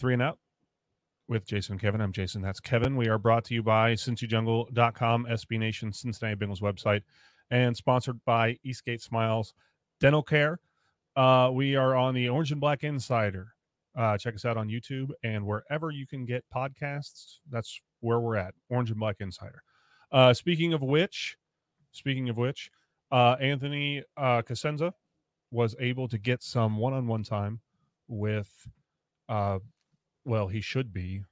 Three and Out with Jason and Kevin. I'm Jason. That's Kevin. We are brought to you by CincyJungle.com, SB Nation, Cincinnati Bengals website, and sponsored by Eastgate Smiles Dental Care. Uh, we are on the Orange and Black Insider. Uh, check us out on YouTube and wherever you can get podcasts. That's where we're at. Orange and Black Insider. Uh, speaking of which, speaking of which, uh, Anthony uh, Cosenza was able to get some one-on-one time with uh, well, he should be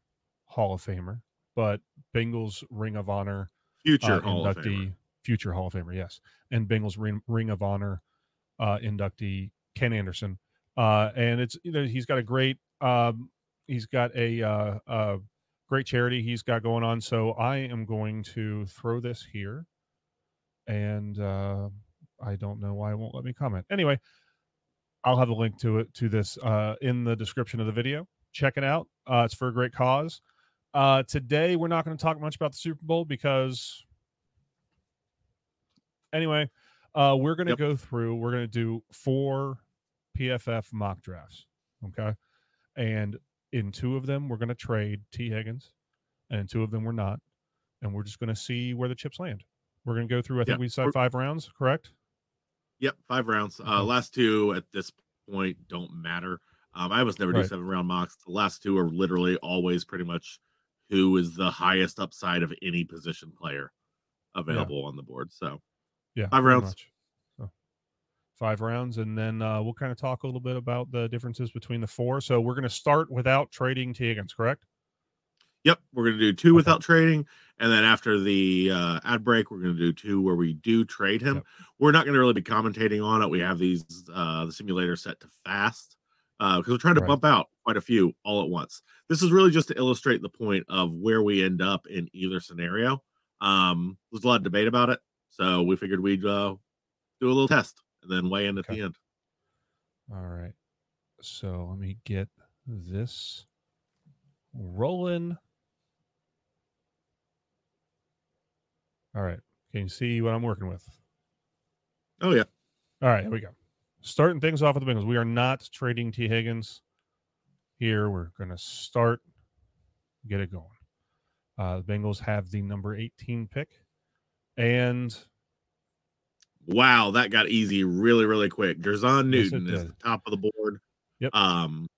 Hall of Famer, but Bengals Ring of Honor future uh, Hall of inductee, Famer. future Hall of Famer, yes, and Bengals Ring, Ring of Honor uh, inductee Ken Anderson, uh, and it's you know he's got a great um, he's got a uh, uh, great charity he's got going on. So I am going to throw this here, and uh, I don't know why it won't let me comment. Anyway, I'll have a link to it to this uh, in the description of the video. Check it out. Uh, it's for a great cause. Uh, today we're not going to talk much about the Super Bowl because anyway, uh, we're going to Yep. go through. We're going to do four PFF mock drafts. Okay, and in two of them we're going to trade Tee Higgins, and in two of them we're not, and we're just going to see where the chips land. We're going to go through. I think Yeah, we said five rounds, correct? Yep, five rounds. Uh, last two at this point don't matter. Um, I almost never do Right. seven round mocks. The last two are literally always pretty much who is the highest upside of any position player available on the board. So Yeah, Five rounds. So, five rounds, and then uh, we'll kind of talk a little bit about the differences between the four. So we're going to start without trading Tee Higgins, correct? Yep, we're gonna do two Okay. without trading, and then after the uh, ad break, we're gonna do two where we do trade him. Yep. We're not gonna really be commentating on it. We have these uh, the simulator set to fast because we're trying to Right. bump out quite a few all at once. This is really just to illustrate the point of where we end up in either scenario. Um, there's a lot of debate about it, so we figured we'd uh, do a little test and then weigh in at Okay. the end. All right. So let me get this rolling. All right. Can you see what I'm working with? Oh yeah, All right, here we go. Starting things off with the Bengals. We are not trading Tee Higgins here. We're going to start, get it going. Uh, the Bengals have the number 18 pick. And Wow, that got easy really, really quick. Jer'Zhan Yes, Newton is the top of the board. Yep. Um,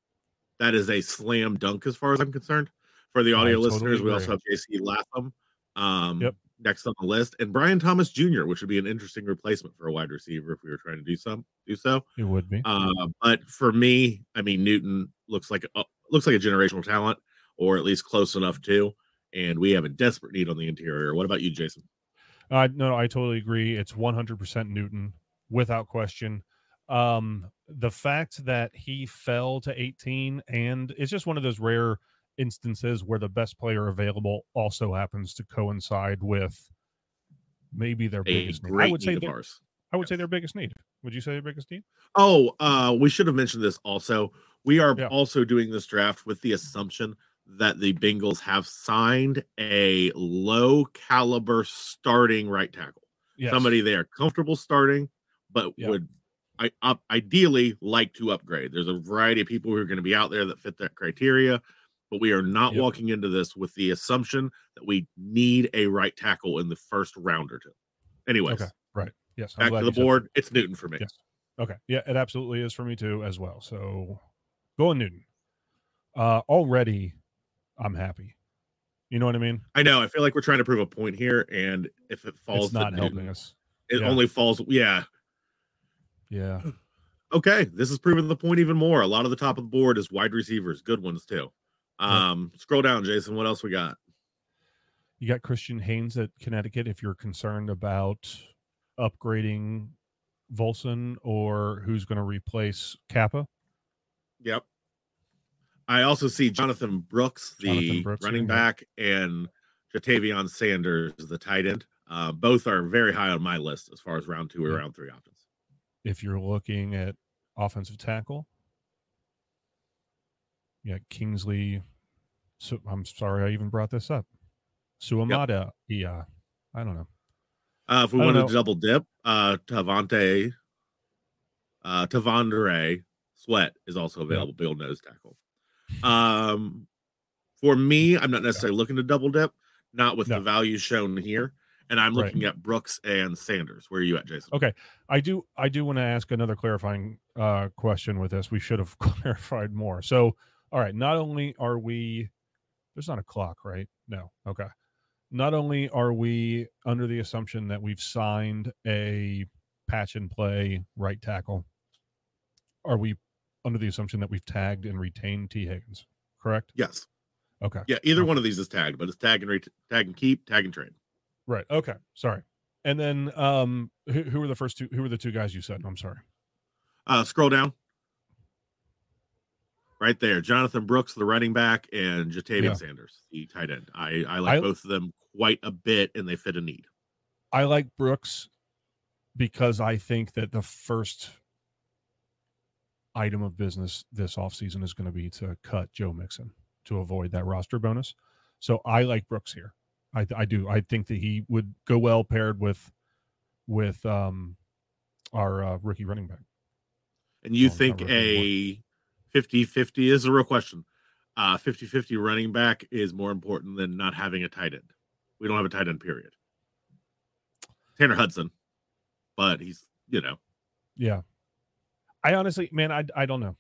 that is a slam dunk as far as I'm concerned. For the audio totally listeners, we also have JC Latham um, Yep. Next on the list, and Brian Thomas Jr., which would be an interesting replacement for a wide receiver if we were trying to do some do so. it would be. Uh, but for me, I mean, Newton looks like a, looks like a generational talent, or at least close enough to. And we have a desperate need on the interior. What about you, Jason? Uh, no, I totally agree. It's 100% Newton without question. Um, the fact that he fell to 18, and it's just one of those rare instances where the best player available also happens to coincide with maybe their A biggest need. I would say their. I would say their biggest need. Would you say their biggest need? Oh, uh, we should have mentioned this also. We are Yeah. also doing this draft with the assumption that the Bengals have signed a low caliber starting right tackle. Yes. Somebody they are comfortable starting, but Yeah. would I up ideally like to upgrade. There's a variety of people who are going to be out there that fit that criteria, but we are not Yep. walking into this with the assumption that we need a right tackle in the first round or two. Anyways, Okay. Right. Yes. I'm back to the said- board. It's Newton for me. Yes. Okay. Yeah, it absolutely is for me too, as well. So going Newton. Uh already I'm happy. You know what I mean? I know. I feel like we're trying to prove a point here, and if it falls, it's not helping Newton, us. It Yeah. only falls. Yeah. Yeah. Okay. This is proving the point even more. A lot of the top of the board is wide receivers, good ones too. Um, scroll down, Jason. What else we got? You got Christian Haynes at Connecticut if you're concerned about upgrading Volson or who's going to replace Cappa. Yep. I also see Jonathan Brooks, the Jonathan Brooks running back, and Ja'Tavion Sanders, the tight end. Uh, both are very high on my list as far as round two or Yeah. round three options. If you're looking at offensive tackle, got Kingsley. So I'm sorry I even brought this up. Suamataia. Yeah. I don't know. Uh, if we wanted know. to double dip, uh, Tavante, uh, T'Vondre Sweat is also available, Bill nose tackle. Um, for me, I'm not necessarily looking to double dip, not with No. the values shown here. And I'm Right. looking at Brooks and Sanders. Where are you at, Jason? Okay. I do I do want to ask another clarifying uh question with this. We should have clarified more. So, all right, not only are we there's not a clock, right? No. Okay. Not only are we under the assumption that we've signed a patch and play right tackle, are we under the assumption that we've tagged and retained Tee Higgins? Correct? Yes. Okay. Yeah, either Okay. one of these is tagged, but it's tag and re- tag and keep, tag and trade. Right. Okay. Sorry. And then um who, who were the first two who were the two guys you said? I'm sorry. Uh, scroll down. Right there, Jonathan Brooks, the running back, and Ja'Tavion Yeah. Sanders, the tight end. I, I like I- both of them quite a bit, and they fit a need. I like Brooks because I think that the first item of business this offseason is going to be to cut Joe Mixon to avoid that roster bonus. So I like Brooks here. I, I do. I think that he would go well paired with with um our uh, rookie running back. And you think a 50 50 is a real question. Uh 50 50 running back is more important than not having a tight end. We don't have a tight end, period. Tanner Hudson, but he's, you know, Yeah. I honestly, man, I I don't know.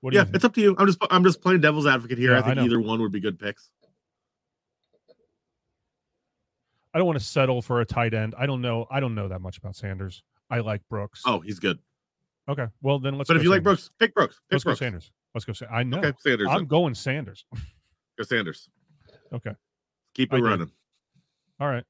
What do yeah, you think? it's up to you. I'm just I'm just playing devil's advocate here. Yeah, I I think know. either one would be good picks. I don't want to settle for a tight end. I don't know. I don't know that much about Sanders. I like Brooks. Oh, he's good. Okay. Well, then let's. but if you like Brooks, pick Brooks. Pick let's Brooks. go Sanders. Let's go. Sa- I know. Okay, Sanders. I'm then. going Sanders. Go Sanders. Okay. Keep it do. running. All right.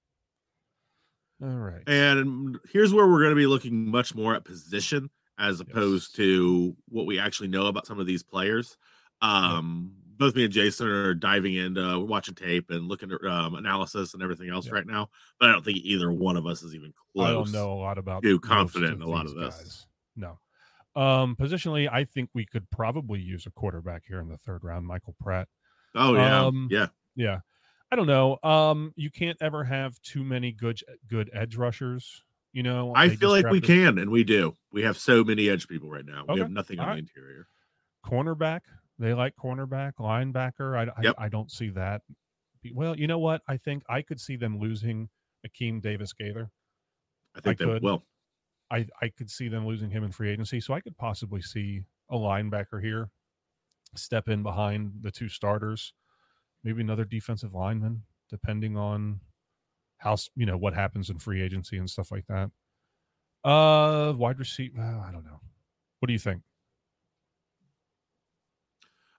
All right. And here's where we're going to be looking much more at position as Yes. opposed to what we actually know about some of these players. Um, Both me and Jason are diving into we're watching tape and looking at um, analysis and everything else Yeah. right now. But I don't think either one of us is even close. I don't know a lot about. too confident in a lot of this. guys. No. Um, positionally, I think we could probably use a quarterback here in the third round, Michael Pratt. Oh yeah, Um, yeah. Yeah. I don't know. Um, you can't ever have too many good good edge rushers. You know, I feel like we drafted can, and we do. We have so many edge people right now. We have nothing on all the interior. cornerback. They like cornerback, linebacker. I, I, Yep. I don't see that. Well, you know what? I think I could see them losing Akeem Davis Gaither. I think I they could. will. I, I could see them losing him in free agency. So I could possibly see a linebacker here step in behind the two starters, maybe another defensive lineman, depending on how you know what happens in free agency and stuff like that. Uh, wide receiver. I don't know. What do you think?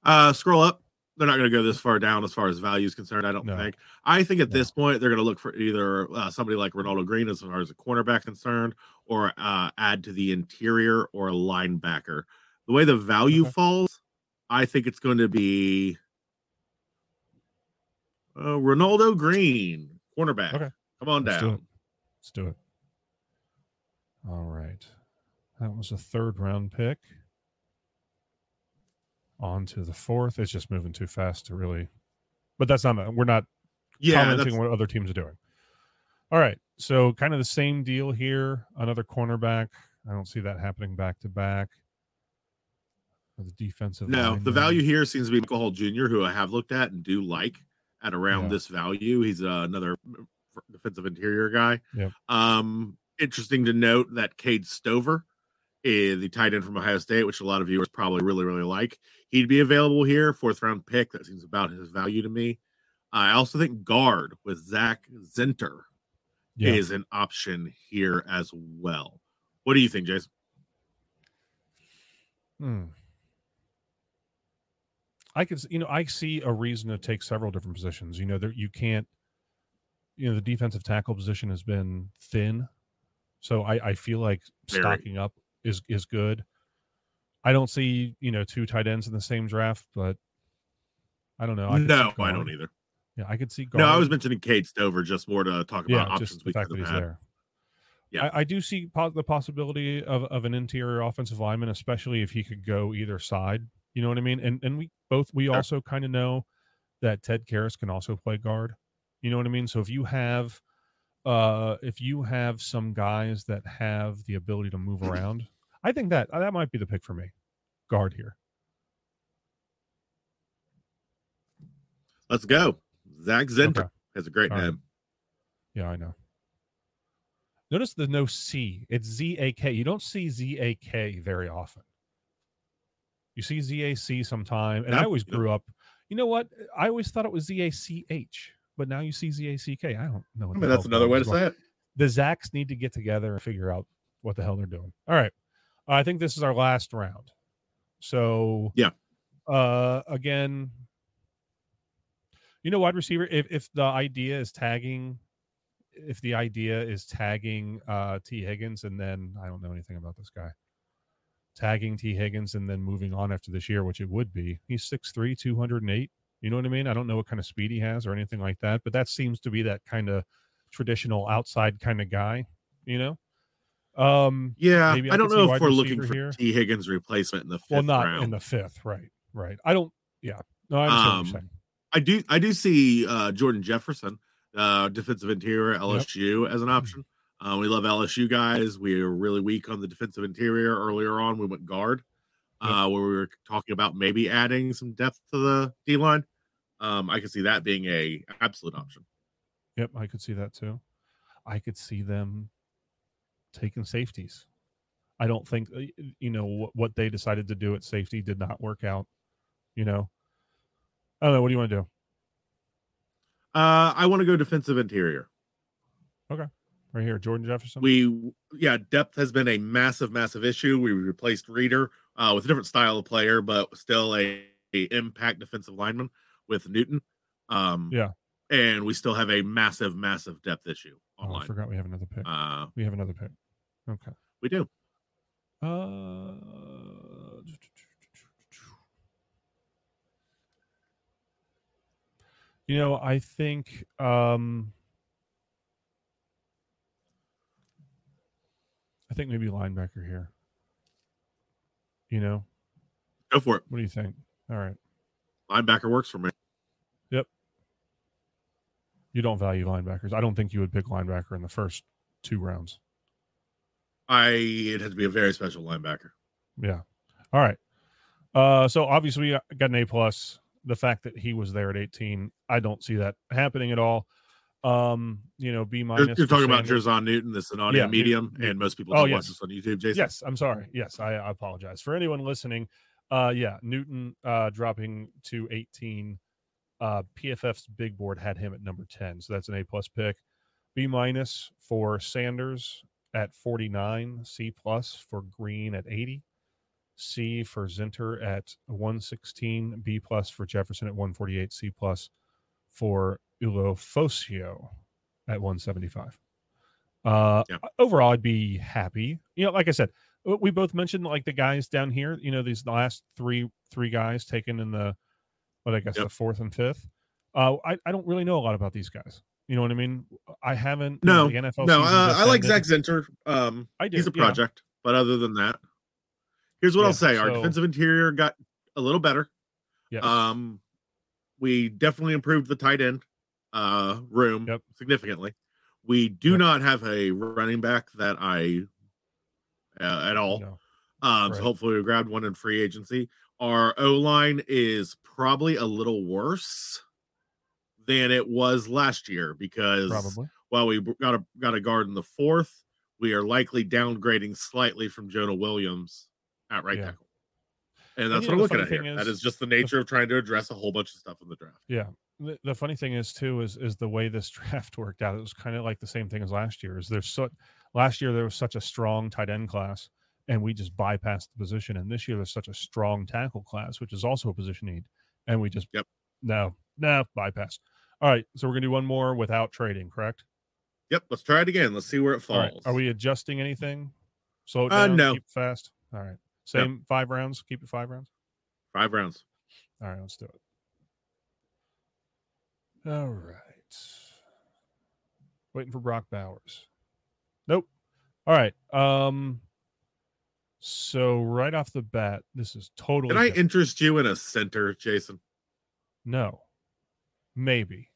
Uh, scroll up. They're not going to go this far down as far as value is concerned. I don't No. think. I think at No. this point they're going to look for either uh, somebody like Renardo Green as far as a cornerback concerned, or uh, add to the interior or a linebacker. The way the value Okay. falls, I think it's going to be uh, Renardo Green, cornerback. Okay. Come on Let's do down. Let's do it. All right. That was a third round pick. On to the fourth. It's just moving too fast to really, but that's not, we're not Yeah, commenting on what other teams are doing. All right. So kind of the same deal here. Another cornerback. I don't see that happening back to back. The defensive. No, the value here seems to be Michael Hall Jr., who I have looked at and do like at around Yeah. this value. He's uh, another defensive interior guy. Yep. Um, interesting to note that Cade Stover, the tight end from Ohio State, which a lot of viewers probably really, really like. He'd be available here, fourth round pick. That seems about his value to me. I also think guard with Zak Zinter Yeah. is an option here as well. What do you think, Jason? Hmm. I could, you know, I see a reason to take several different positions. You know, there you can't, you know, the defensive tackle position has been thin, so I, I feel like Very. stocking up is is good. I don't see, you know, two tight ends in the same draft, but I don't know. I no, I don't either. Yeah, I could see. No, I was mentioning Cade Stover just more to talk yeah, about options just the fact that he's had. there. Yeah. I, I do see po- the possibility of, of an interior offensive lineman, especially if he could go either side. You know what I mean? And and we both we Sure. also kind of know that Ted Karras can also play guard. You know what I mean? So if you have uh if you have some guys that have the ability to move around, I think that uh, that might be the pick for me. Guard here. Let's go. Zak Zinter Okay. has a great All right. name. Yeah, I know. Notice the no C. It's Z A K. You don't see Z A K very often. You see Z A C sometime, and I always grew up. You know what? I always thought it was Z A C H, but now you see Z A C K. I don't know. I mean, that's another way to say it. The Zacks need to get together and figure out what the hell they're doing. All right, I think this is our last round. So Yeah. Uh, again, you know, wide receiver. If if the idea is tagging, if the idea is tagging uh Tee Higgins, and then I don't know anything about this guy, tagging Tee Higgins and then moving on after this year, which it would be. He's 6'3", 208. You know what I mean? I don't know what kind of speed he has or anything like that, but that seems to be that kind of traditional outside kind of guy. You know. Um, Yeah, I I don't know if we're looking for here. Tee Higgins replacement in the fifth well, not round. in the fifth, right? Right. I don't. Yeah. No, I understand Um. I do I do see uh, Jordan Jefferson, uh, defensive interior LSU as an option. Uh, we love LSU guys. We are really weak on the defensive interior. Earlier on, we went guard, uh, where we were talking about maybe adding some depth to the D line. Um, I could see that being a absolute option. Yep, I could see that too. I could see them taking safeties. I don't think uh, you know what, what they decided to do at safety did not work out. You know, I don't know. What do you want to do? Uh, I want to go defensive interior. Okay, right here, Jordan Jefferson. We yeah, depth has been a massive, massive issue. We replaced Reader uh, with a different style of player, but still a, a impact defensive lineman with Newton. Um, Yeah. and we still have a massive, massive depth issue oh, I forgot we have another pick. uh, we have another pick. Okay. we do. Uh, you know, I think um I think maybe linebacker here. You know, Go for it. what do you think? All right. Linebacker works for me. Yep. You don't value linebackers. I don't think you would pick linebacker in the first two rounds. I it has to be a very special linebacker. Yeah. All right. Uh, so obviously we got an A plus. The fact that he was there at 18, I don't see that happening at all. Um, you know, B You're, minus. you're for talking about. Jer'Zhan Newton. This is an audio Yeah, medium, and most people Oh, don't watch yes. this on YouTube. Jason, Yes, I'm sorry. Yes, I, I apologize for anyone listening. Uh, yeah, Newton uh, dropping to 18. Uh, PFF's big board had him at number 10, so that's an A plus pick. B minus for Sanders at 49. C plus for Green at 80. C for Zinter at 116. B plus for Jefferson at 148. C plus for Ulofoshio at 175. Uh, Yeah. Overall, I'd be happy. You know, like I said, we both mentioned like the guys down here. You know, these last three three guys taken in the, what I guess Yep. the fourth and fifth. Uh, I I don't really know a lot about these guys. You know what I mean? I haven't. you know, No, the NFL no, uh, I like ended. Zak Zinter. Um, I do. he's a yeah. project, but other than that, here's what Yeah, I'll say: our so- defensive interior got a little better. Yeah. Um, we definitely improved the tight end uh room Yep. significantly. We do Yep. not have a running back that I uh, at all. No. Um, Right. so hopefully we grabbed one in free agency. Our O line is probably a little worse than it was last year because Probably. while we got a got a guard in the fourth, we are likely downgrading slightly from Jonah Williams at right Yeah. tackle. And that's you what I'm looking at here. thing that is- is just the nature of trying to address a whole bunch of stuff in the draft. Yeah. The, the funny thing is too is is the way this draft worked out. It was kind of like the same thing as last year. Is there's so last year there was such a strong tight end class, and we just bypassed the position. And this year there's such a strong tackle class, which is also a position need, and we just Yep. no no bypass. All right, so we're gonna do one more without trading, correct? Yep, let's try it again. Let's see where it All right. falls. Are we adjusting anything? Slow it Uh, no. Keep fast. All right. Same five rounds. Keep it five rounds. five rounds? All right, let's do it. All right. Waiting for Brock Bowers. Nope. All right. Um so right off the bat, this is totally Can I different. interest you in a center, Jason? no. Maybe.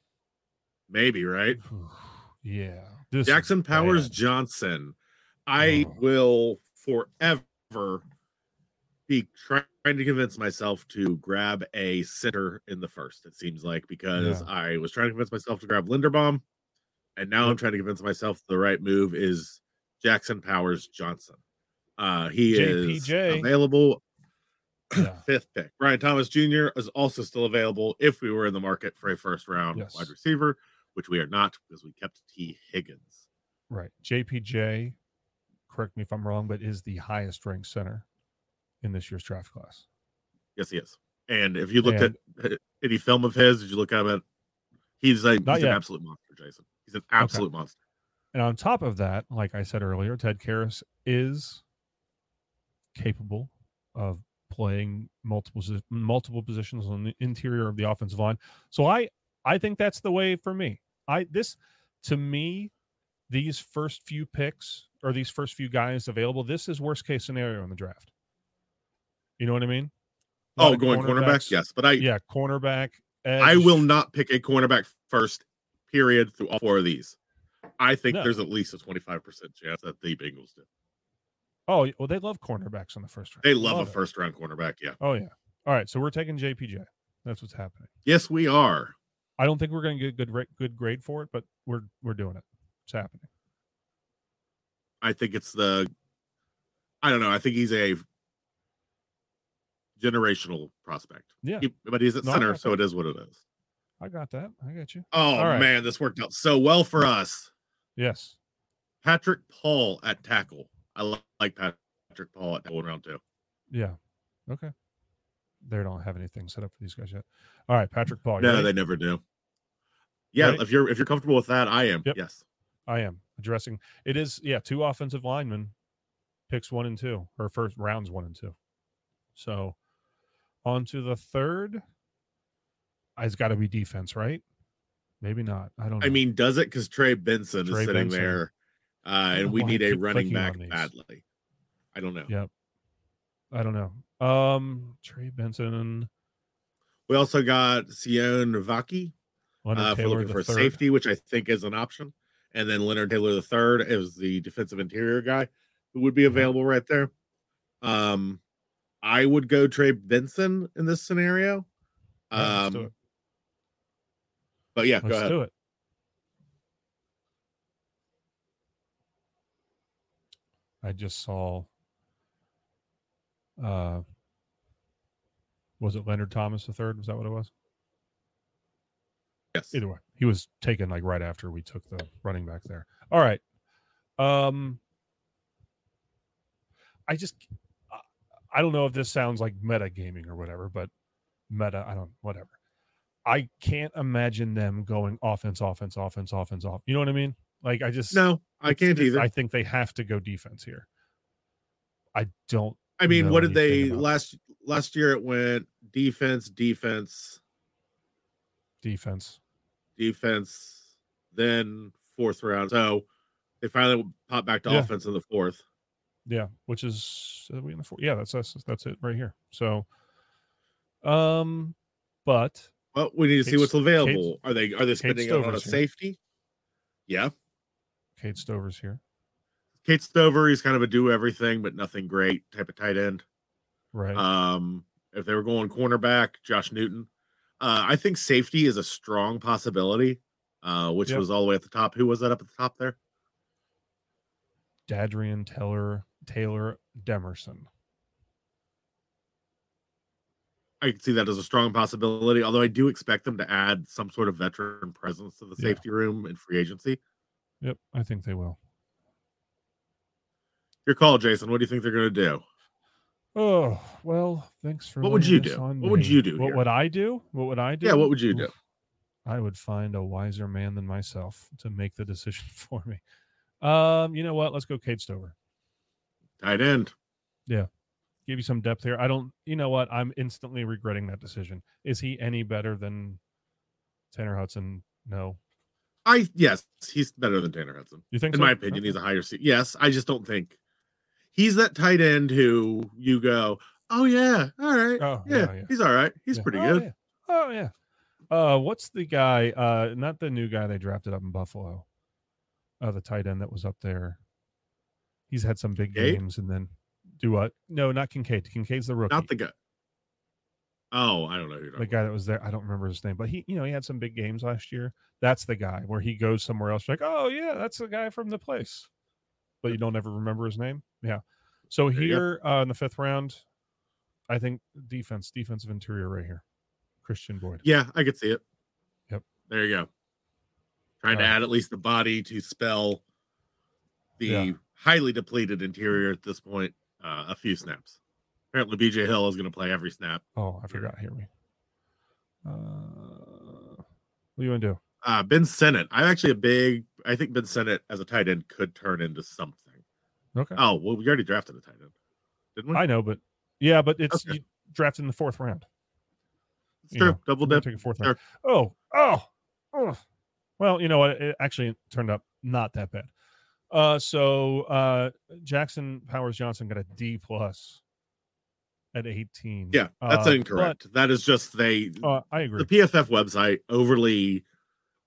Maybe, right? yeah. This Jackson Powers bad. Johnson. I Oh. will forever be trying to convince myself to grab a center in the first. It seems like because Yeah. I was trying to convince myself to grab Linderbaum, and now I'm trying to convince myself the right move is Jackson Powers Johnson. Uh, he JPJ. is available. Yeah. Fifth pick. Brian Thomas Jr. is also still available if we were in the market for a first round Yes. wide receiver, which we are not because we kept Tee Higgins. Right. JPJ, correct me if I'm wrong, but is the highest ranked center in this year's draft class. Yes, he is. And if you looked And- at any film of his, did you look at him? He's a Not he's an absolute monster, Jason. He's an absolute monster. And on top of that, like I said earlier, Ted Karras is capable of playing multiple multiple positions on the interior of the offensive line. So I I think that's the way for me. I this to me these first few picks or these first few guys available, this is worst case scenario in the draft. You know what I mean? Oh, going cornerback, cornerbacks. yes, but I Yeah, cornerback. I will not pick a cornerback first. Period. Through all four of these, I think No. there's at least a 25 percent chance that the Bengals do. Oh, well, they love cornerbacks on the first round. They love it. a first round cornerback. Yeah. Oh yeah. All right, so we're taking JPJ. That's what's happening. Yes, we are. I don't think we're going to get a good good grade for it, but we're we're doing it. It's happening. I think it's the. I don't know. I think he's a generational prospect. Yeah, He- but he's at No, center, so that. it is what it is. I got that. I got you. Oh right. man, this worked out so well for us. Yes. Patrick Paul at tackle. I like Patrick Paul at in round two. Yeah. Okay. They don't have anything set up for these guys yet. All right, Patrick Paul. No, ready? they never do. Yeah, Ready? if you're if you're comfortable with that, I am. Yep. Yes. I am addressing. It is yeah, two offensive linemen, picks one and two, or first rounds one and two. So, on to the third. Uh, It's got to be defense, right? Maybe not. I don't. Know. I mean, does it because Trey Benson Trey is sitting Benson. there, uh, and we need a running back badly. I don't know. Yeah. I don't know. Um, Trey Benson, We also got Sione Vaki uh, for looking for safety, which I think is an option. And then Leonard Taylor the third is the defensive interior guy who would be Uh-huh. available right there. Um, I would go Trey Benson in this scenario. Yeah, let's do Um, it. but yeah, go Let's ahead. do it. I just saw. Uh, was it Leonard Thomas the third? Was that what it was? Yes. Either way, he was taken like right after we took the running back there. All right. Um, I just, I- I don't know if this sounds like meta gaming or whatever, but meta, I don't, whatever. I can't imagine them going offense, offense, offense, offense, off. You know what I mean? Like I just No, I can't either. I think they have to go defense here. I don't. I mean, what did they about- last last year? It went defense, defense, defense. defense, then fourth round. So they finally pop back to Yeah. offense in the fourth. Yeah, which is we in the fourth. Yeah, that's that's that's it right here. So, um, but Well, we need to see what's available. are they are they Kate spending it on a here. safety? Yeah, Cade Stover's here. Cade Stover, he's kind of a do everything, but nothing great type of tight end. Right. Um, if they were going cornerback, Josh Newton. Uh, I think safety is a strong possibility, uh, which Yep. was all the way at the top. Who was that up at the top there? Dadrion Taylor Taylor Demerson. I can see that as a strong possibility, although I do expect them to add some sort of veteran presence to the Yeah. safety room in free agency. Yep, I think they will. Your call, Jason. What do you think they're going to do? Oh well, thanks for. What would you do? What would you do What here? would I do? What would I do? Yeah, what would you do? I would find a wiser man than myself to make the decision for me. Um, you know what? Let's go, Cade Stover. Tight end. Yeah, give you some depth here. I don't. You know what? I'm instantly regretting that decision. Is he any better than Tanner Hudson? No. I yes, he's better than Tanner Hudson. You think? In so? my opinion, he's a higher seat. Yes, I just don't think he's that tight end who you go, oh yeah, all right, Oh, yeah, yeah, yeah. he's all right, he's Yeah. pretty Oh, good. Oh yeah. Uh, what's the guy? Uh, not the new guy they drafted up in Buffalo. Uh, the tight end that was up there. He's had some big Kincaid? games, and then do what? No, not Kincaid. Kincaid's the rookie. Not the guy. Oh, I don't know who the guy that was there. I don't remember his name, but he, you know, he had some big games last year. That's the guy where he goes somewhere else. You're like, oh yeah, that's the guy from the place, but you don't ever remember his name. Yeah. So There here uh, in the fifth round, I think defense, defensive interior right here, Khristian Boyd. Yeah, I could see it. Yep. There you go. Trying to Uh, add at least the body to spell the Yeah. highly depleted interior at this point. Uh, a few snaps. Apparently, BJ Hill is going to play every snap. Oh, I forgot. Hear me. Uh, what do you want to do? Uh, ben Sinnott. I'm actually a big. I think Ben Sinnott as a tight end could turn into something. Okay. Oh well, we already drafted a tight end, didn't we? I know, but yeah, but it's Okay. drafted in the fourth round. it's you true. know, Double dip. take a fourth Sure. round. Oh, oh, oh. Well, you know what? It actually turned up not that bad. Uh, so uh, Jackson Powers Johnson got a D plus at 18. Yeah, that's Uh, incorrect. that is just they. Uh, I agree. the PFF website overly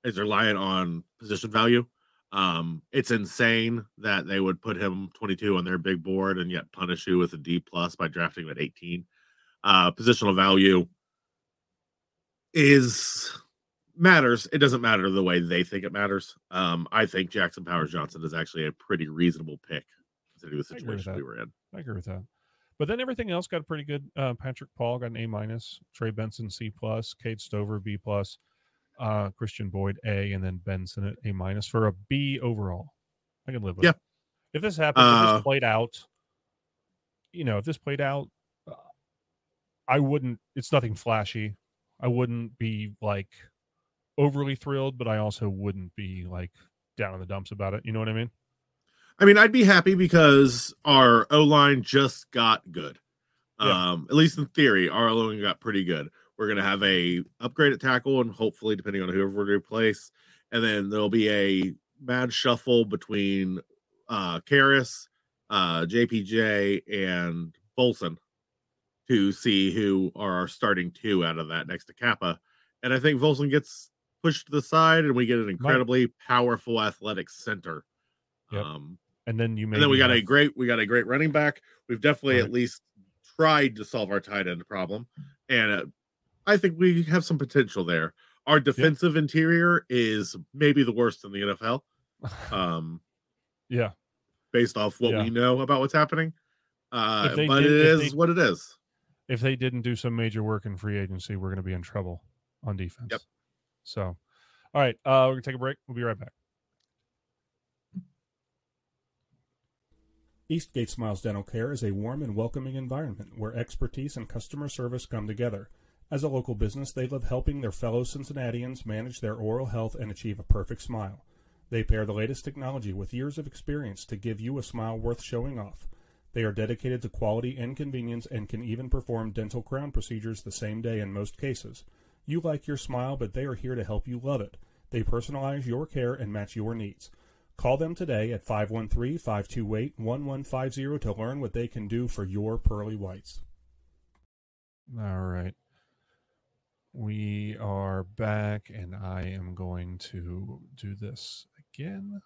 is reliant on position value. Um, it's insane that they would put him 22 on their big board and yet punish you with a D plus by drafting him at 18. Uh, positional value is matters. It doesn't matter the way they think it matters. Um, I think Jackson Powers Johnson is actually a pretty reasonable pick considering the I agree with situation we were in. I agree with that. But then everything else got pretty good. Uh, Patrick Paul got an A minus, Trey Benson C plus, Cade Stover B plus, uh, Khristian Boyd A, and then Benson at A minus for a B overall. I can live with. Yeah. it. If this happened, if Uh, this played out, you know, if this played out, uh, I wouldn't. It's nothing flashy. I wouldn't be like overly thrilled, but I also wouldn't be like down in the dumps about it. You know what I mean? I mean, I'd be happy because our O line just got good. Yeah. Um, at least in theory, our O line got pretty good. We're gonna have a upgrade at tackle, and hopefully, depending on whoever we replace, and then there'll be a mad shuffle between uh Karras, uh JPJ, and Volson to see who are our starting two out of that next to Cappa. And I think Volson gets pushed to the side, and we get an incredibly powerful athletic center. Yep. Um, And then you may. and then we got a great we got a great running back. We've definitely Right. at least tried to solve our tight end problem, and uh, I think we have some potential there. Our defensive interior is maybe the worst in the NFL, um, yeah. based off what Yeah. we know about what's happening. Uh, but did- it is they- what it is. if they didn't do some major work in free agency, we're going to be in trouble on defense. Yep. So, all right, uh, we're going to take a break. We'll be right back. Eastgate Smiles Dental Care is a warm and welcoming environment where expertise and customer service come together. As a local business, they love helping their fellow Cincinnatians manage their oral health and achieve a perfect smile. They pair the latest technology with years of experience to give you a smile worth showing off. They are dedicated to quality and convenience and can even perform dental crown procedures the same day in most cases. You like your smile, but they are here to help you love it. They personalize your care and match your needs. Call them today at 513 528 1150 to learn what they can do for your pearly whites. All right. We are back, and I am going to do this again.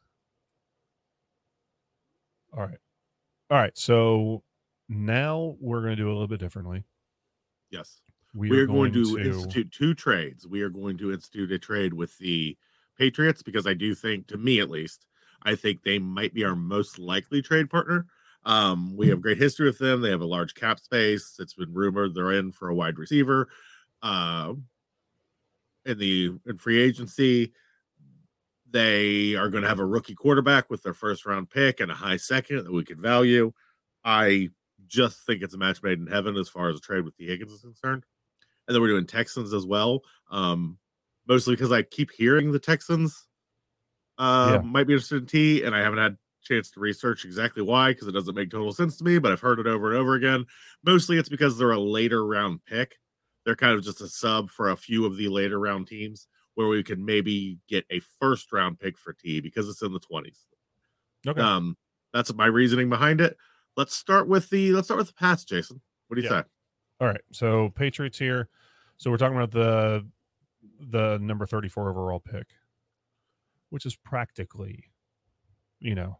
All right. All right. So now we're going to do it a little bit differently. Yes. We, We, are going, to, institute two trades. We are going to institute a trade with the Patriots because I do think, to me at least, I think they might be our most likely trade partner. Um, we have great history with them. They have a large cap space. It's been rumored they're in for a wide receiver. Uh, in the in free agency, they are going to have a rookie quarterback with their first round pick and a high second that we could value. I just think it's a match made in heaven as far as a trade with the Higgins is concerned. And then we're doing Texans as well. Um, mostly because I keep hearing the Texans uh, Yeah. might be interested in T, and I haven't had chance to research exactly why because it doesn't make total sense to me, but I've heard it over and over again. Mostly it's because they're a later round pick. They're kind of just a sub for a few of the later round teams where we could maybe get a first round pick for T because it's in the 20s. Okay. Um, that's my reasoning behind it. Let's start with the let's start with the Pats, Jason. What do you Yeah. say? All right. So Patriots here. So we're talking about the the number 34 overall pick, which is practically, you know,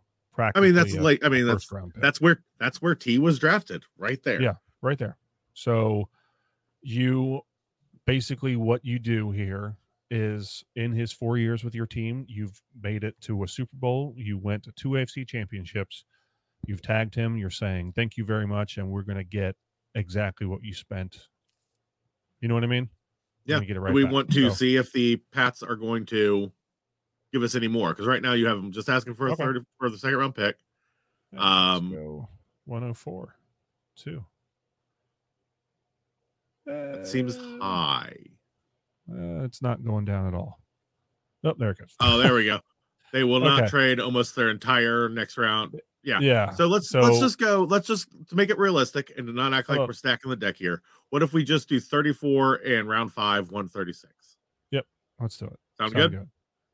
I mean, that's a like I mean, that's that's where that's where T was drafted, right there. Yeah. right there. So you basically what you do here is in his four years with your team, you've made it to a Super Bowl. You went to two AFC championships. You've tagged him. You're saying thank you very much, and we're going to get exactly what you spent. You know what I mean? Yeah, it right. we back. want to So- see if the Pats are going to give us any more because right now you have them just asking for a Okay. third for the second round pick. Um, go 104, two. It seems high. uh, it's not going down at all. Oh, there it goes. Oh, there we go. They will not Okay. trade almost their entire next round. Yeah. yeah. So let's So- let's just go. Let's just to make it realistic and to not act like Oh. we're stacking the deck here. What if we just do 34 and round five, 136? Yep. Let's do it. Sound Sound good?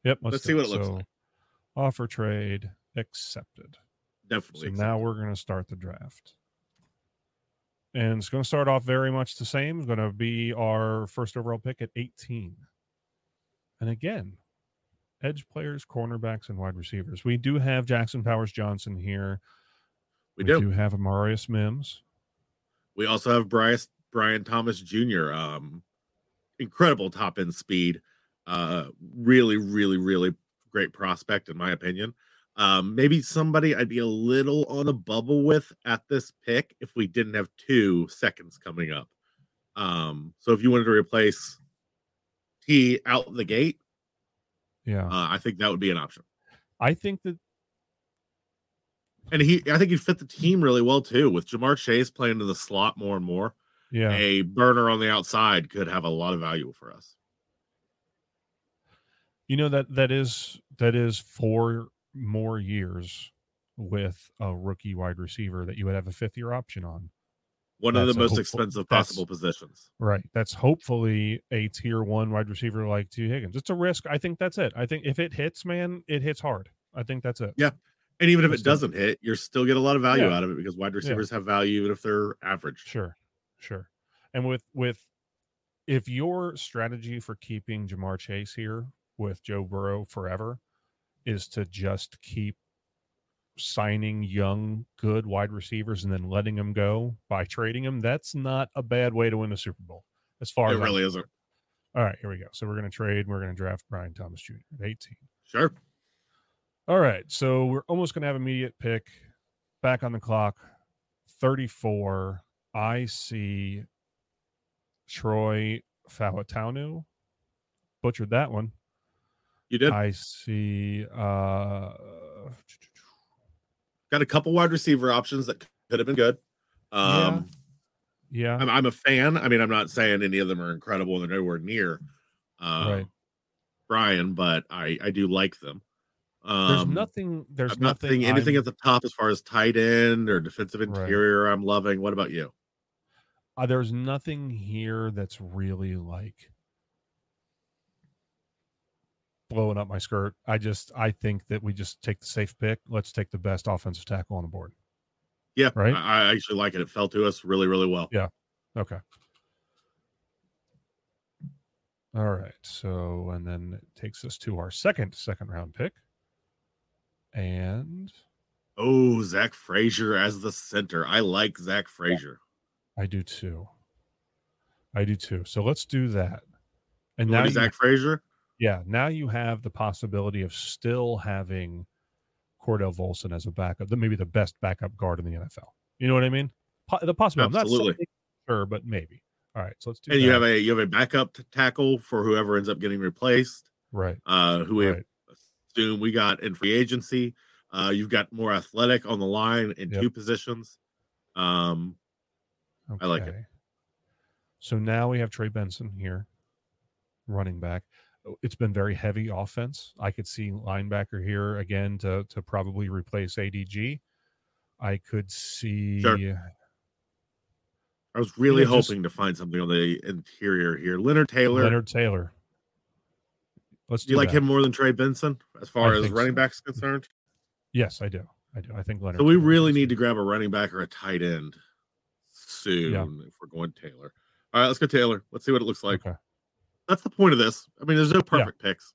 Yep. Let's, Let's see what it looks So, like. Offer trade accepted. Definitely. So Definitely. now we're going to start the draft. And it's going to start off very much the same. It's going to be our first overall pick at 18. And again, edge players, cornerbacks, and wide receivers. We do have Jackson Powers Johnson here. we do. have Amarius Mims. We also have Bryce Brian Thomas Jr. Um, incredible top end speed. Uh, really, really, really great prospect in my opinion. Um, maybe somebody I'd be a little on a bubble with at this pick if we didn't have two seconds coming up. Um, so if you wanted to replace T out the gate, Yeah. uh, I think that would be an option. I think that And he, I think he'd fit the team really well too. With Ja'Marr Chase playing in the slot more and more, yeah. a burner on the outside could have a lot of value for us. You know that that is that is four more years with a rookie wide receiver that you would have a fifth year option on. One of the most hopeful- expensive possible positions. Right. That's hopefully a tier one wide receiver like Tee Higgins. It's a risk. I think that's it. I think if it hits, man, it hits hard. I think that's it. Yeah. And even if it doesn't hit, you're still get a lot of value Yeah. out of it because wide receivers have value even if they're average. Sure. Sure. And with with if your strategy for keeping Ja'Marr Chase here with Joe Burrow forever is to just keep signing young, good wide receivers and then letting them go by trading them, that's not a bad way to win the Super Bowl. As far It as I'm- really isn't. all right, here we go. So we're going to trade. We're going to draft Brian Thomas Jr. at 18. Sure. All right. So we're almost going to have immediate pick back on the clock. 34. I see Troy Fautanu. Butchered that one. You did. I see uh Got a couple wide receiver options that could have been good. Um, yeah. I'm, I'm a fan. I mean, I'm not saying any of them are incredible and they're nowhere near uh, Right. Brian, but I, I do like them. Um, There's nothing there's nothing anything I'm- at the top as far as tight end or defensive Right. interior. I'm loving. What about you? uh, there's nothing here that's really like blowing up my skirt. I just I think that we just take the safe pick. Let's take the best offensive tackle on the board. Yeah, Right? I, actually like it. It fell to us really, really well. Yeah. Okay. All right. So and then it takes us to our second second round pick. And Oh, Zach Frazier as the center. I like Zach Frazier. I do too. I do too. So let's do that. And You now Zach Frazier? Yeah, now you have the possibility of still having Cordell Volson as a backup, the- maybe the best backup guard in the NFL. You know what I mean? Po- the possibility. Absolutely. sure, but maybe. All right, so let's do And that. you have a you have a backup tackle for whoever ends up getting replaced. right, Uh, who we right. assume we got in free agency. Uh, you've got more athletic on the line in Yep. two positions. Um, I like it. Okay. So now we have Trey Benson here, running back. It's been very heavy offense. I could see linebacker here again to to probably replace ADG. I could see I was really know, just- hoping to find something on the interior here. Leonard Taylor. Leonard Taylor. Let's do you like that. him more than Trey Benson as far I as running so. backs concerned? Yes, I do. I do. I think Leonard. So we Taylor really need to grab a running back or a tight end soon Yeah. if we're going Taylor. All right, let's go Taylor. Let's see what it looks like. Okay. That's the point of this. I mean, there's no perfect picks.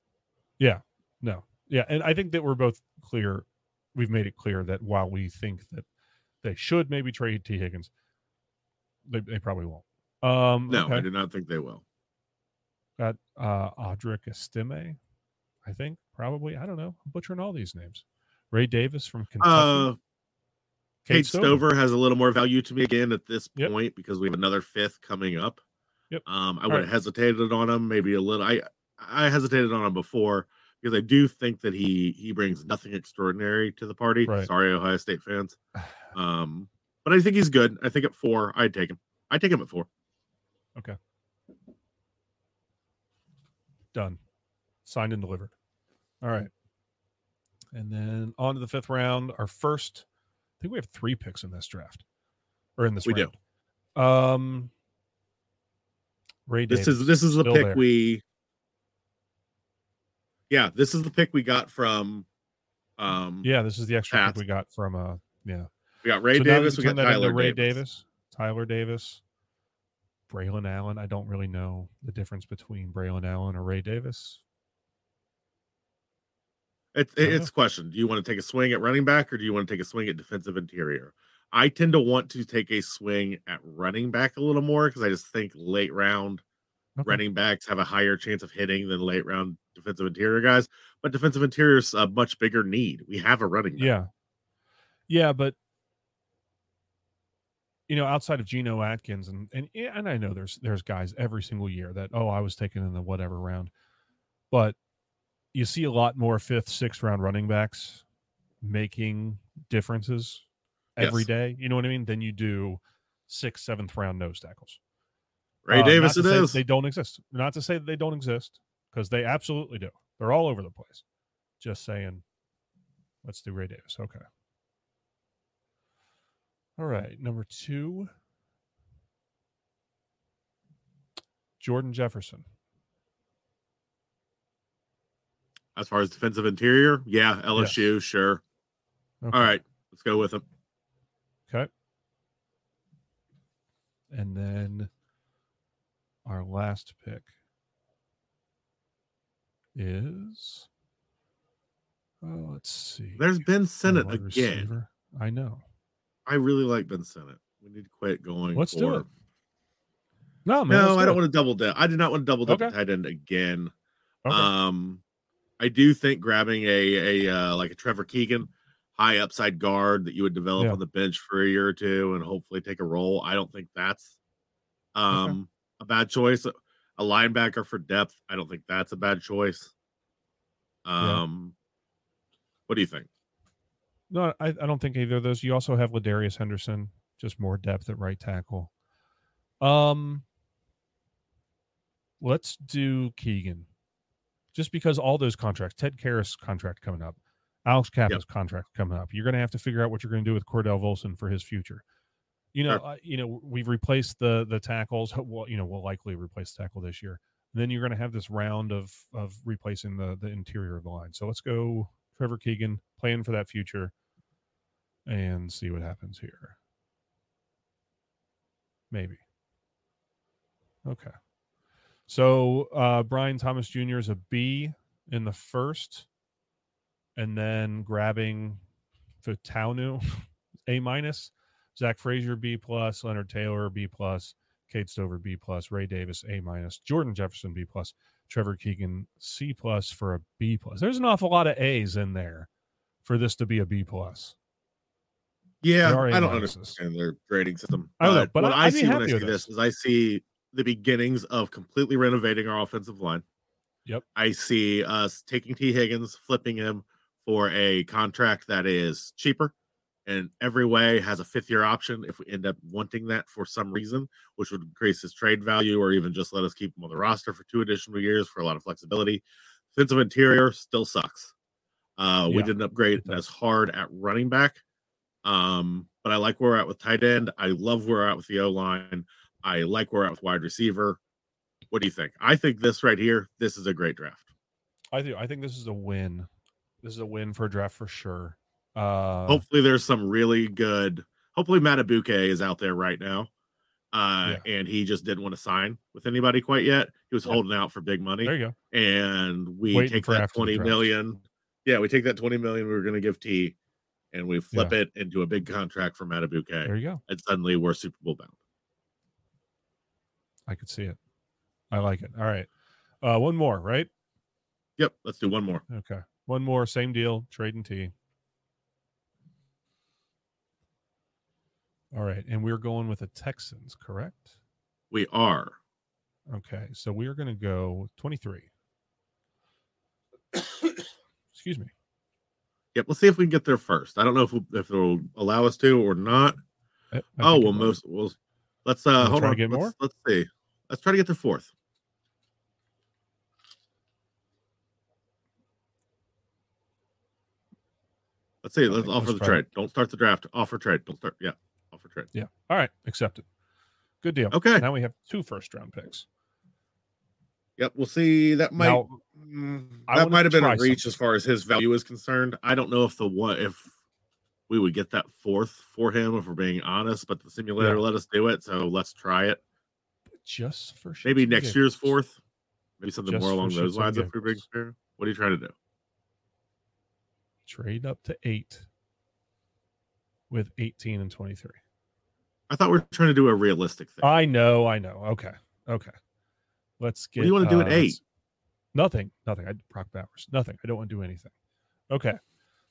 Yeah. No. Yeah, and I think that we're both clear. We've made it clear that while we think that they should maybe trade Tee Higgins, they, they probably won't. Um, No, I do not think they will. got uh Audric Estime, I think probably. I don't know. I'm butchering all these names. Ray Davis from Kentucky. Uh, Cade Stover has a little more value to me again at this Yep. point because we have another fifth coming up. Yep. Um, I would right. have hesitated on him maybe a little. I I hesitated on him before because I do think that he he brings nothing extraordinary to the party. Right. Sorry, Ohio State fans. Um, but I think he's good. I think at four, I'd take him. I'd take him at four. Okay. Done. Signed and delivered. All right. And then on to the fifth round. Our first, I think we have three picks in this draft. Or in this We do. round. Um Ray This is this is the pick there. we. Yeah, this is the pick we got from. Um, Yeah, this is the extra Pat. pick we got from uh yeah. we got Ray So Davis. We got turn that into Tyler Ray Davis. Davis, Tyler Davis, Braelon Allen. I don't really know the difference between Braelon Allen or Ray Davis. It's it's a question. Do you want to take a swing at running back or do you want to take a swing at defensive interior? I tend to want to take a swing at running back a little more because I just think late round Okay. running backs have a higher chance of hitting than late round defensive interior guys. But defensive interior is a uh, much bigger need. We have a running back. Yeah. Yeah, but you know, outside of Geno Atkins and and eh, and I know there's there's guys every single year that oh I was taken in the whatever round, but you see a lot more fifth, sixth round running backs making differences every Yes. day. You know what I mean? Than you do sixth, seventh round nose tackles. Ray Uh, Davis it is. They don't exist. Not to say that they don't exist because they absolutely do. They're all over the place. Just saying, let's do Ray Davis. Okay. All right. Number two, Jordan Jefferson. As far as defensive interior, yeah, LSU, sure. Okay. All right, let's go with him. Okay. And then our last pick is. Oh, let's see. There's Ben Sinnott again. receiver. I know. I really like Ben Sinnott. We need to quit going. Let's do for- it. No, man. No, I do don't it. want to double dip. I did not want to double dip Okay. tight end again. Okay. Um, I do think grabbing a a uh, like a Trevor Keegan high upside guard that you would develop Yeah. on the bench for a year or two and hopefully take a role. I don't think that's um a bad choice. A linebacker for depth, I don't think that's a bad choice. Yeah. Um, what do you think? No, I, I don't think either of those. You also have LaDarius Henderson, just more depth at right tackle. Um, let's do Keegan, just because all those contracts, Ted Karras contract coming up, Alex Cappa's contract coming up. You're going to have to figure out what you're going to do with Cordell Volson for his future. You know, Sure. uh, you know, we've replaced the the tackles. Well, you know, we'll likely replace the tackle this year. then you're going to have this round of of replacing the the interior of the line. So let's go Trevor Keegan, plan for that future, and see what happens here. Maybe. Okay. So uh, Brian Thomas Jr. is a B in the first, and then grabbing Fautanu, A minus. Zach Frazier, B plus. Leonard Taylor, B plus. Cade Stover, B plus. Ray Davis, A minus. Jordan Jefferson, B plus. Trevor Keegan, C plus for a B plus. There's an awful lot of A's in there for this to be a B plus. Yeah, I don't understand their grading system. I don't know, but what I- I see when I see this this. is I see the beginnings of completely renovating our offensive line. Yep. I see us taking Tee Higgins, flipping him for a contract that is cheaper and every way has a fifth year option if we end up wanting that for some reason, which would increase his trade value or even just let us keep him on the roster for two additional years for a lot of flexibility. Defensive interior still sucks. Uh, we didn't upgrade as hard at running back. Um, but I like where we're at with tight end. I love where we're at with the O line. I like where we're at with wide receiver. What do you think? I think this right here, this is a great draft. I think I think this is a win. This is a win for a draft for sure. Uh, hopefully there's some really good hopefully Matabuke is out there right now. Uh and he just didn't want to sign with anybody quite yet. He was Yeah. holding out for big money. there you go. and we Waiting take that after the 20 draft. million. Yeah, we take that 20 million we were gonna give T and we flip it into a big contract for Matabuke. There you go. And suddenly we're Super Bowl bound. I could see it. I like it. All right. Uh, one more, right? Yep, let's do one more. Okay. One more, same deal, trade and T. All right. And we're going with the Texans, correct? We are. Okay. So we are going to go 23. Excuse me. Yep, let's see if we can get there first. I don't know if if they'll allow us to or not. I- I Oh well, most well. Let's uh Wanna hold try to on. get let's, more? let's see. Let's try to get to fourth. Let's see. Let's offer the trade. Don't start the draft. Offer trade. Don't start. Yeah, offer trade. Yeah. All right. Accepted. Good deal. Okay. Now we have two first round picks. Yep. We'll see. That might now, mm, that might have been a reach something. as far as his value is concerned. I don't know if the what if we would get that fourth for him if we're being honest, but the simulator Yeah. let us do it, so let's try it. just for sure. Maybe next year's fourth. Maybe something Just more along those lines if we're being fair. What are you trying to do? Trade up to eight with 18 and 23. I thought we were trying to do a realistic thing. I know, I know. Okay. Okay. Let's get What do you wanna do at uh, eight? Nothing. Nothing. I Brock Bowers. Nothing. I don't want to do anything. Okay.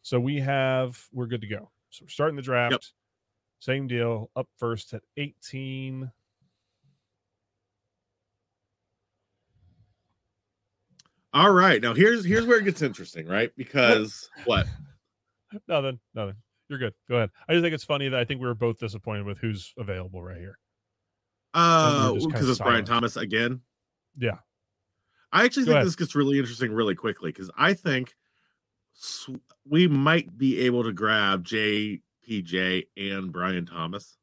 So we have we're good to go. So we're starting the draft. Same deal. Up first at 18. All right, now here's here's where it gets interesting, right? Because what? Nothing. Nothing. You're good. Go ahead. I just think it's funny that I think we were both disappointed with who's available right here. Uh, because it's Brian. Thomas again. Yeah. I actually Go think ahead. this gets really interesting really quickly because I think we might be able to grab JPJ and Brian Thomas.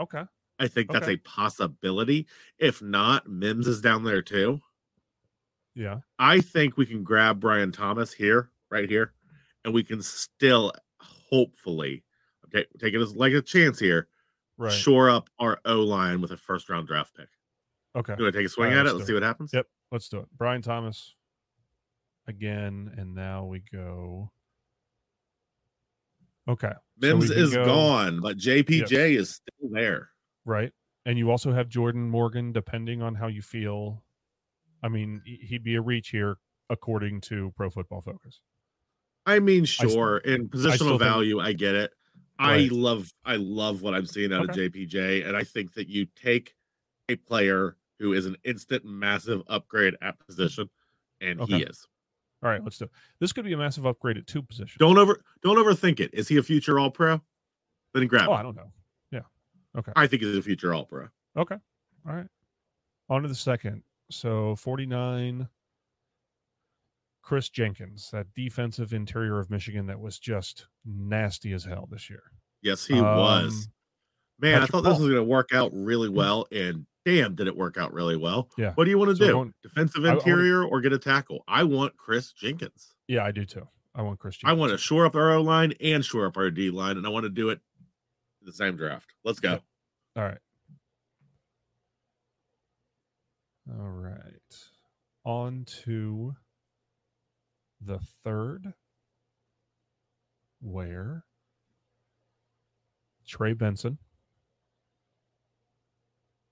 Okay. I think that's Okay. a possibility. If not, Mims is down there too. Yeah. I think we can grab Brian Thomas here, right here, and we can still hopefully okay, take it as like a chance here, Right. shore up our O line with a first round draft pick. Okay. You want to take a swing right, at it? let's do see what happens. Yep. Let's do it. Brian Thomas again, and now we go. Okay. so Mims can is go- gone, but JPJ is still there. Right. And you also have Jordan Morgan, depending on how you feel. I mean, he- he'd be a reach here according to Pro Football Focus. I mean, st- sure, in positional think- value, I get it. I love, I love what I'm seeing out of JPJ, and I think that you take a player who is an instant, massive upgrade at position, and he is. All right, let's do it. This could be a massive upgrade at two positions. Don't over, don't overthink it. Is he a future All Pro? Then grab. Oh, him. I don't know. Yeah. Okay. I think he's a future All Pro. Okay. All right. On to the second. So 49. Kris Jenkins, that defensive interior of Michigan that was just nasty as hell this year. Yes, he was. Um, Man, I Patrick thought this was going to work out really well, and damn, did it work out really well. Yeah. What do you want to So do? going- Defensive I- I interior or get a tackle? I want Kris Jenkins. Yeah, I do too. I want Kris Jenkins. I want to shore up our O line and shore up our D line, and I want to do it the same draft. Let's go. All right. All right. On to the third, where Trey Benson.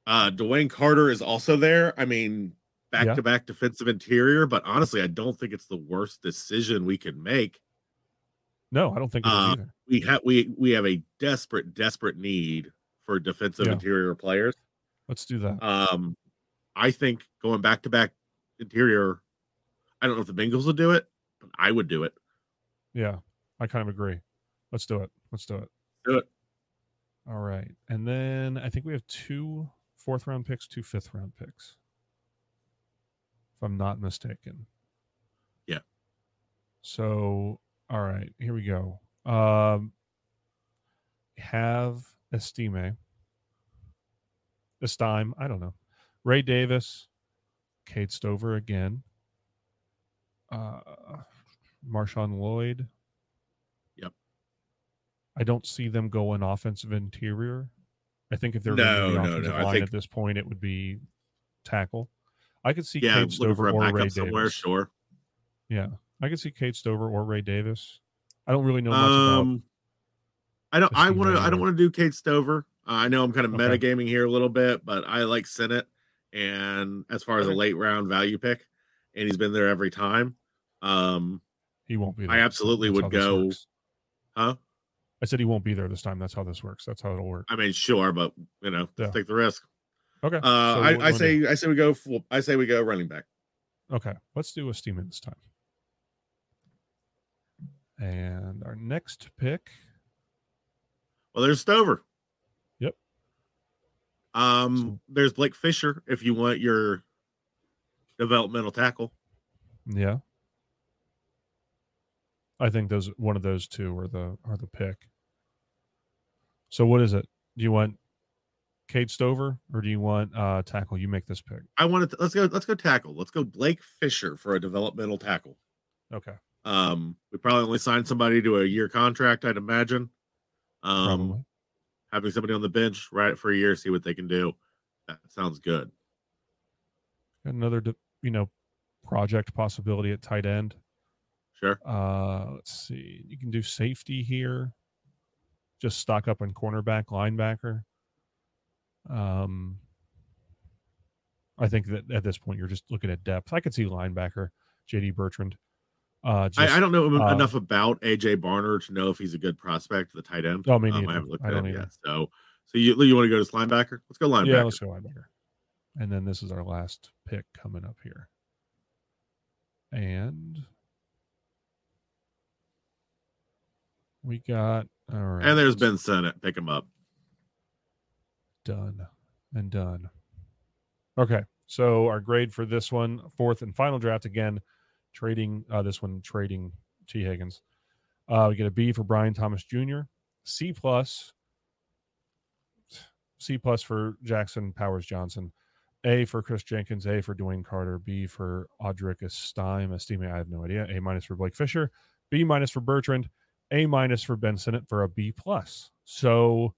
Uh, DeWayne Carter is also there. I mean, back Yeah. to back defensive interior, but honestly, I don't think it's the worst decision we can make. No, I don't think Uh, either. We have we we have a desperate, desperate need for defensive Yeah. interior players. Let's do that. Um, I think going back to back interior, I don't know if the Bengals would do it, but I would do it. Yeah, I kind of agree. Let's do it. Let's do it. Do it. All right. And then I think we have two fourth round picks, two fifth round picks. If I'm not mistaken. Yeah. So, all right, here we go. Um have Estime. Estime, I don't know. Ray Davis, Cade Stover again. Uh Marshawn Lloyd. Yep. I don't see them going offensive interior. I think if they're No, going to no, no. I line think- at this point, it would be tackle. I could see Yeah, Cade Stover or Ray somewhere, Davis. sure. Yeah, I could see Cade Stover or Ray Davis. I don't really know much about. Um, I don't. I want to. I don't want to do Cade Stover. Uh, I know I'm kind of Okay. metagaming here a little bit, but I like Sinnott. And as far as a late round value pick, and he's been there every time. Um, He won't be. I absolutely That's would go- huh? I said he won't be there this time. That's how this works. That's how it'll work. I mean, sure, but you know, Yeah. take the risk. Okay. Uh, so I, I wanna do? say. I say we go. Full, I say we go running back. Okay, let's do a steam in this time. And our next pick, Well, there's Stover. Um, there's Blake Fisher if you want your developmental tackle. yeah. I think those one of those two are the are the pick. So what is it? Do you want Cade Stover or do you want uh tackle? You make this pick. I want To, let's go. Let's go tackle. Let's go Blake Fisher for a developmental tackle. Okay. Um, we probably only signed somebody to a year contract, I'd imagine. Um, Probably. Having somebody on the bench right for a year, see what they can do. That sounds good. Another you know project possibility at tight end. Sure. Uh, let's see. You can do safety here. Just stock up on cornerback, linebacker. Um, I think that at this point you're just looking at depth. I could see linebacker, JD Bertrand. Uh, just, I, I don't know uh, enough about AJ Barner to know if he's a good prospect, the tight end. Oh, me Um. I haven't looked I at him yet. So, so you you want to go to linebacker? Let's go linebacker. Yeah, let's go linebacker. And then this is our last pick coming up here. And we got all right. and there's Ben Sinnott. Pick him up. done and done. Okay, so our grade for this one, fourth and final draft again, trading uh, this one trading Tee Higgins. Uh, we get a B for Brian Thomas Jr. C plus, C plus for Jackson Powers Johnson. A for Kris Jenkins. A for DeWayne Carter. B for Audric Estime. Estime, I have no idea. A minus for Blake Fisher. B minus for Bertrand. A minus for Ben Sinnott for a B plus. So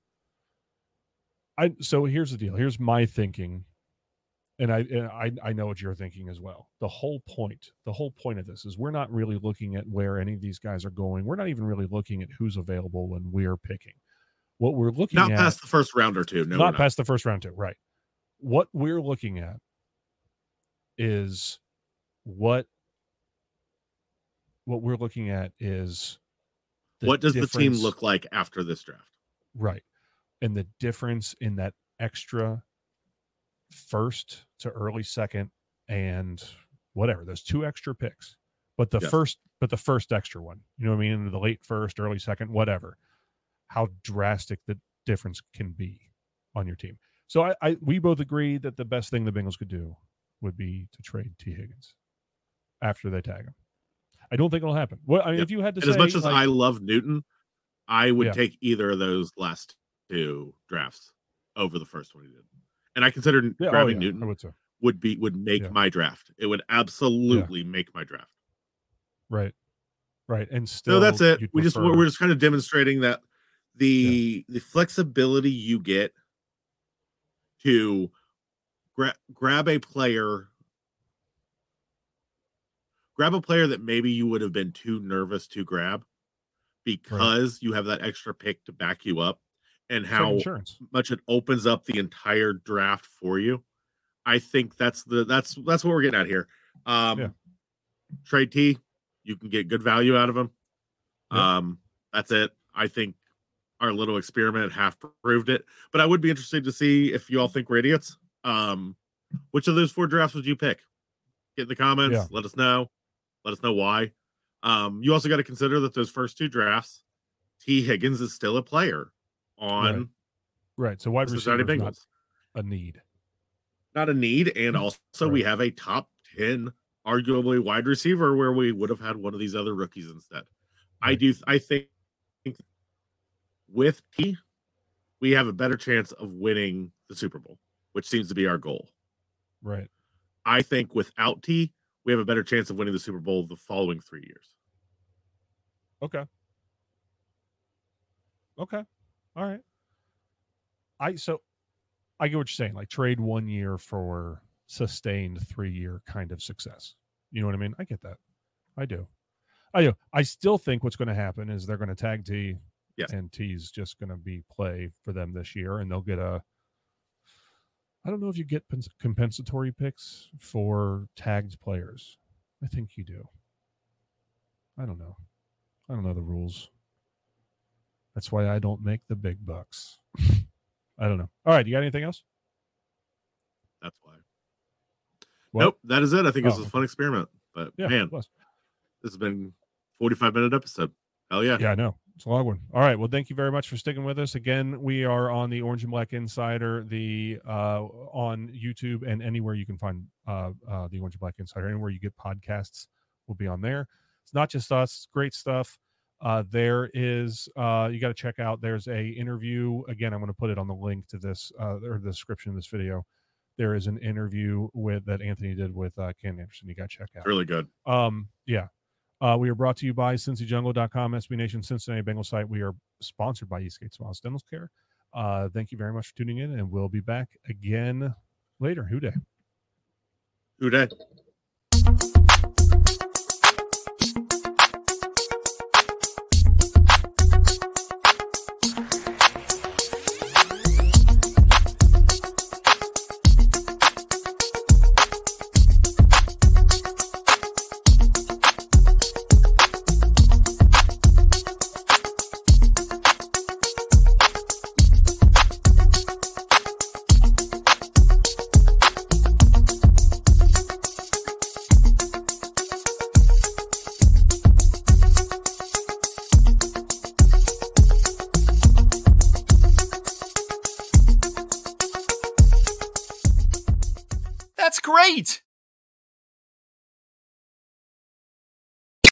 I so here's the deal. Here's my thinking, and I and I I know what you're thinking as well. The whole point, the whole point of this is we're not really looking at where any of these guys are going. We're not even really looking at who's available when we're picking. What we're looking Not at past the first round or two. No, not not. past the first round two, right? What we're looking at is what what we're looking at is what does the team look like after this draft? Right. And the difference in that extra first to early second and whatever, those two extra picks. But the Yes. first but the first extra one, you know what I mean? The late first, early second, whatever. How drastic the difference can be on your team. So I, I we both agree that the best thing the Bengals could do would be to trade Tee Higgins after they tag him. I don't think it'll happen. Well, I mean, Yep. if you had to And say, as much as like- I love Newton, I would Yeah. take either of those last two drafts over the first one he did. And I consider Yeah, oh, grabbing yeah, Newton would would be would make Yeah. my draft. It would absolutely make my draft. Right. Right. And still So that's it. We just we're just kind of demonstrating that the the flexibility you get to gra- grab a player grab a player that maybe you would have been too nervous to grab because you have that extra pick to back you up and how much it opens up the entire draft for you. I think that's the that's that's what we're getting at here. Um Yeah. trade T, you can get good value out of them. Yeah. Um that's it. I think our little experiment half proved it. But I would be interested to see if you all think we're idiots. Um which of those four drafts would you pick? Get in the comments, Yeah. let us know. Let us know why. Um you also got to consider that those first two drafts, Tee Higgins is still a player on Right. So wide receiver is not a need. not a need. And also, we have a top 10, arguably wide receiver where we would have had one of these other rookies instead. I do, I think with T, we have a better chance of winning the Super Bowl, which seems to be our goal. Right. I think without T, we have a better chance of winning the Super Bowl the following three years. Okay. Okay. All right. I so I get what you're saying. Like trade one year for sustained three year kind of success. You know what I mean? I get that. I do. I do. I still think what's going to happen is they're going to tag T, Yes. and T's just going to be play for them this year, and they'll get a. I don't know if you get compensatory picks for tagged players. I think you do. I don't know. I don't know the rules. That's why I don't make the big bucks. I don't know. All right, you got anything else? That's why. What? Nope, that is it. I think Oh, was a fun experiment. But Yeah, man, this has been 45 minute episode. Hell yeah. Yeah, I know. It's a long one. All right. Well, thank you very much for sticking with us. Again, we are on the Orange and Black Insider, the uh on YouTube and anywhere you can find uh, uh the Orange and Black Insider, anywhere you get podcasts, will be on there. It's not just us, great stuff. Uh there is uh you got to check out there's a interview. Again, I'm going to put it on the link to this uh or the description of this video. There is an interview with that Anthony did with uh Ken Anderson. You got to check out. Really good. Um, yeah. Uh, we are brought to you by CincyJungle.com, SB Nation, Cincinnati Bengals site. We are sponsored by Eastgate Smiles Dental Care. Uh, thank you very much for tuning in, and we'll be back again later. Who Dey? Who dat?